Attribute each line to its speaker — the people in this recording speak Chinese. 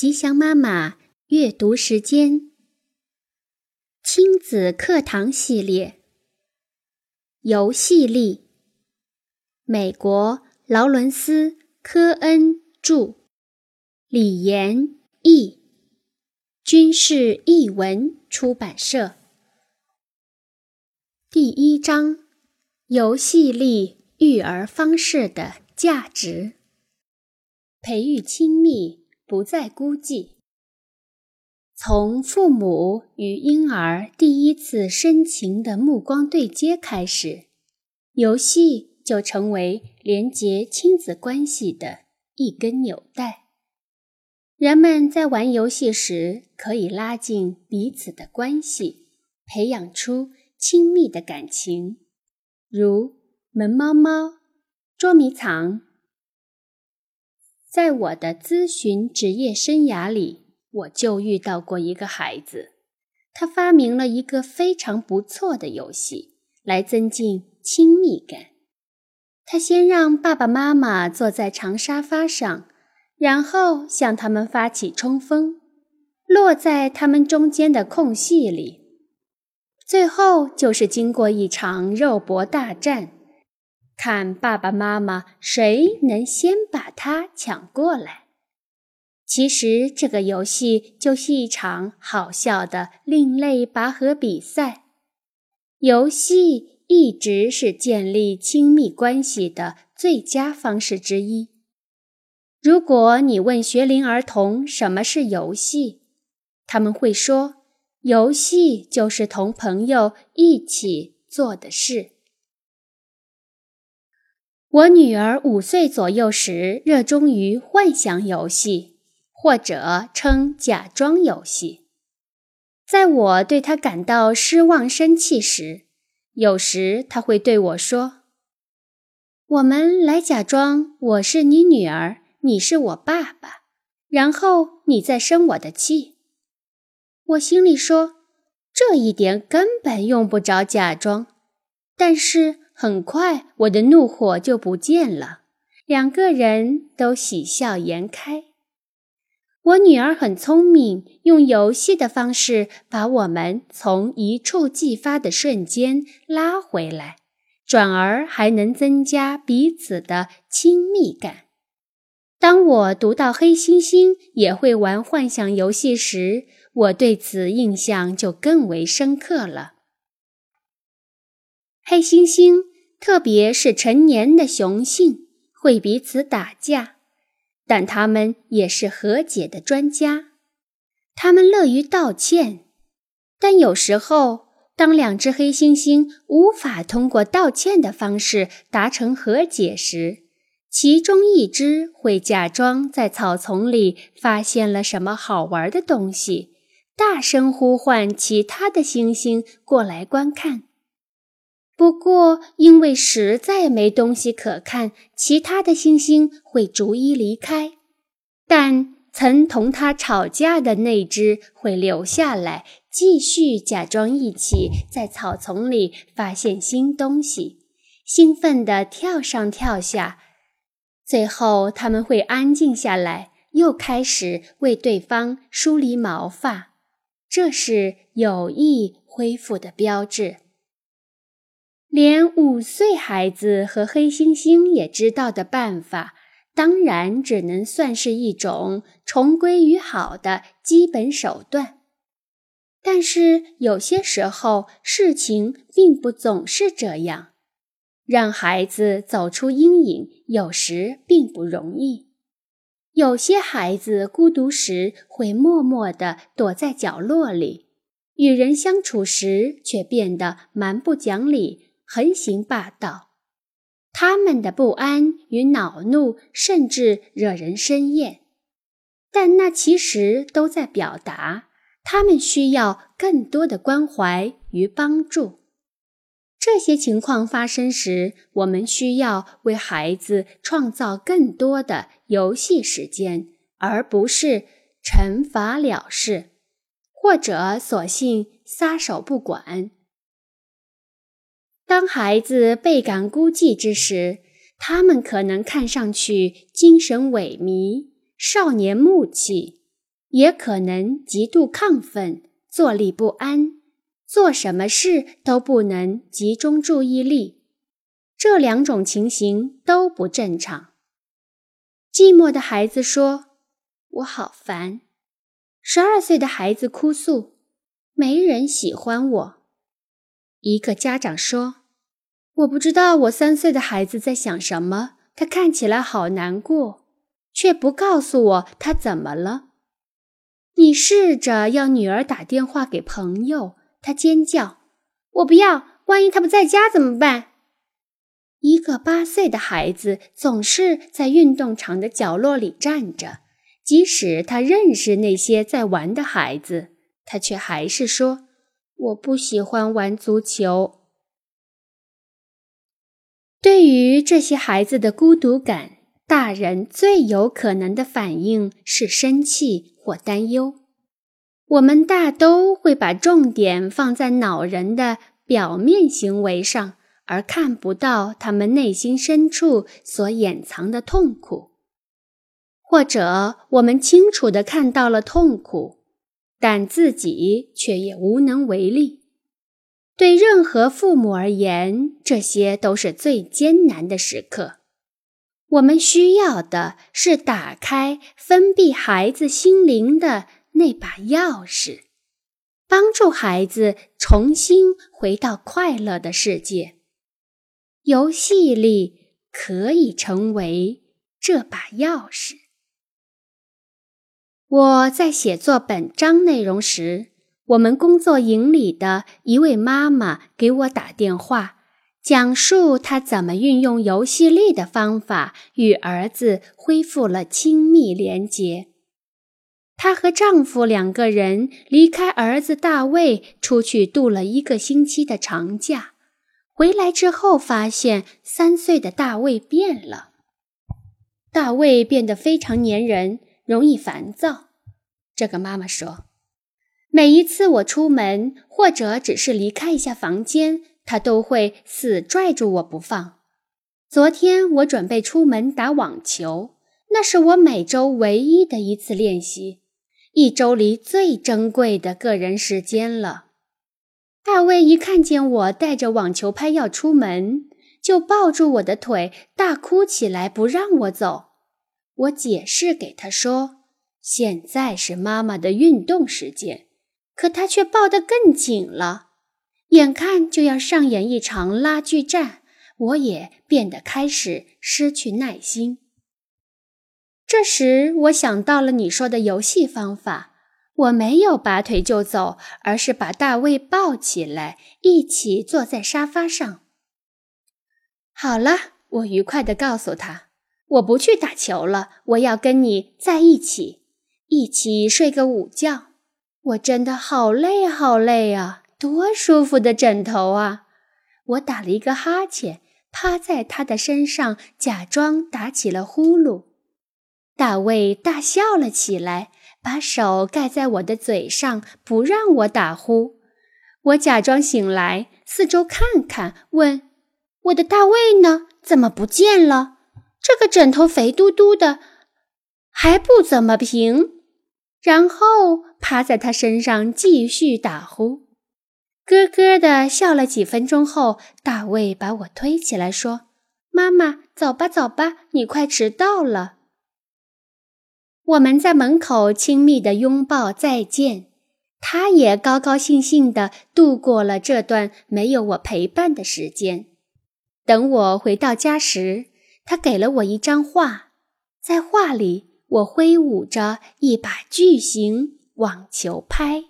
Speaker 1: 吉祥妈妈阅读时间，亲子课堂系列，游戏力。美国劳伦斯·科恩著，李延译，军事译文出版社。第一章：游戏力育儿方式的价值，培育亲密。不再孤寂。从父母与婴儿第一次深情的目光对接开始，游戏就成为连结亲子关系的一根纽带。人们在玩游戏时，可以拉近彼此的关系，培养出亲密的感情，如门猫猫、捉迷藏。在我的咨询职业生涯里，我就遇到过一个孩子，他发明了一个非常不错的游戏来增进亲密感。他先让爸爸妈妈坐在长沙发上，然后向他们发起冲锋，落在他们中间的空隙里，最后就是经过一场肉搏大战。看爸爸妈妈谁能先把它抢过来。其实这个游戏就是一场好笑的另类拔河比赛。游戏一直是建立亲密关系的最佳方式之一。如果你问学龄儿童什么是游戏，他们会说：游戏就是同朋友一起做的事。我女儿五岁左右时，热衷于幻想游戏，或者称假装游戏。在我对她感到失望、生气时，有时她会对我说：“我们来假装我是你女儿，你是我爸爸，然后你再生我的气。”我心里说：“这一点根本用不着假装。”但是。很快，我的怒火就不见了，两个人都喜笑颜开。我女儿很聪明，用游戏的方式把我们从一触即发的瞬间拉回来，转而还能增加彼此的亲密感。当我读到黑猩猩也会玩幻想游戏时，我对此印象就更为深刻了。黑猩猩。特别是成年的雄性会彼此打架，但它们也是和解的专家。他们乐于道歉，但有时候，当两只黑猩猩无法通过道歉的方式达成和解时，其中一只会假装在草丛里发现了什么好玩的东西，大声呼唤其他的猩猩过来观看。不过，因为实在没东西可看，其他的猩猩会逐一离开，但曾同它吵架的那只会留下来，继续假装一起在草丛里发现新东西，兴奋地跳上跳下。最后，他们会安静下来，又开始为对方梳理毛发，这是友谊恢复的标志。连五岁孩子和黑猩猩也知道的办法，当然只能算是一种重归于好的基本手段。但是有些时候，事情并不总是这样。让孩子走出阴影，有时并不容易。有些孩子孤独时会默默地躲在角落里，与人相处时却变得蛮不讲理。横行霸道，他们的不安与恼怒甚至惹人生厌，但那其实都在表达他们需要更多的关怀与帮助。这些情况发生时，我们需要为孩子创造更多的游戏时间，而不是惩罚了事，或者索性撒手不管。当孩子倍感孤寂之时，他们可能看上去精神萎靡、少年暮气，也可能极度亢奋、坐立不安，做什么事都不能集中注意力。这两种情形都不正常。寂寞的孩子说：“我好烦。”十二岁的孩子哭诉：“没人喜欢我。”一个家长说：“我不知道我三岁的孩子在想什么，他看起来好难过，却不告诉我他怎么了。”你试着要女儿打电话给朋友，她尖叫：“我不要！万一他不在家怎么办？”一个八岁的孩子总是在运动场的角落里站着，即使他认识那些在玩的孩子，他却还是说：“我不喜欢玩足球。”对于这些孩子的孤独感，大人最有可能的反应是生气或担忧。我们大都会把重点放在恼人的表面行为上，而看不到他们内心深处所掩藏的痛苦；或者我们清楚地看到了痛苦，但自己却也无能为力。对任何父母而言，这些都是最艰难的时刻。我们需要的是打开封闭孩子心灵的那把钥匙，帮助孩子重新回到快乐的世界。游戏里可以成为这把钥匙。我在写作本章内容时，我们工作营里的一位妈妈给我打电话。讲述她怎么运用游戏力的方法与儿子恢复了亲密连结。她和丈夫两个人离开儿子大卫，出去度了一个星期的长假。回来之后，发现三岁的大卫变了。大卫变得非常粘人，容易烦躁。这个妈妈说：“每一次我出门，或者只是离开一下房间。”他都会死拽住我不放。昨天我准备出门打网球，那是我每周唯一的一次练习，一周里最珍贵的个人时间了。大卫一看见我带着网球拍要出门，就抱住我的腿大哭起来，不让我走。我解释给他说：“现在是妈妈的运动时间。”可他却抱得更紧了。眼看就要上演一场拉锯战，我也变得开始失去耐心。这时，我想到了你说的游戏方法，我没有拔腿就走，而是把大卫抱起来，一起坐在沙发上。好了，我愉快地告诉他，我不去打球了，我要跟你在一起，一起睡个午觉。我真的好累，好累啊！多舒服的枕头啊！我打了一个哈欠，趴在他的身上，假装打起了呼噜。大卫大笑了起来，把手盖在我的嘴上，不让我打呼。我假装醒来，四周看看，问：“我的大卫呢？怎么不见了？这个枕头肥嘟嘟的，还不怎么平。”然后趴在他身上继续打呼。咯咯的笑了几分钟后，大卫把我推起来说：“妈妈，走吧，走吧，你快迟到了。”我们在门口亲密的拥抱再见。他也高高兴兴的度过了这段没有我陪伴的时间。等我回到家时，他给了我一张画，在画里，我挥舞着一把巨型网球拍。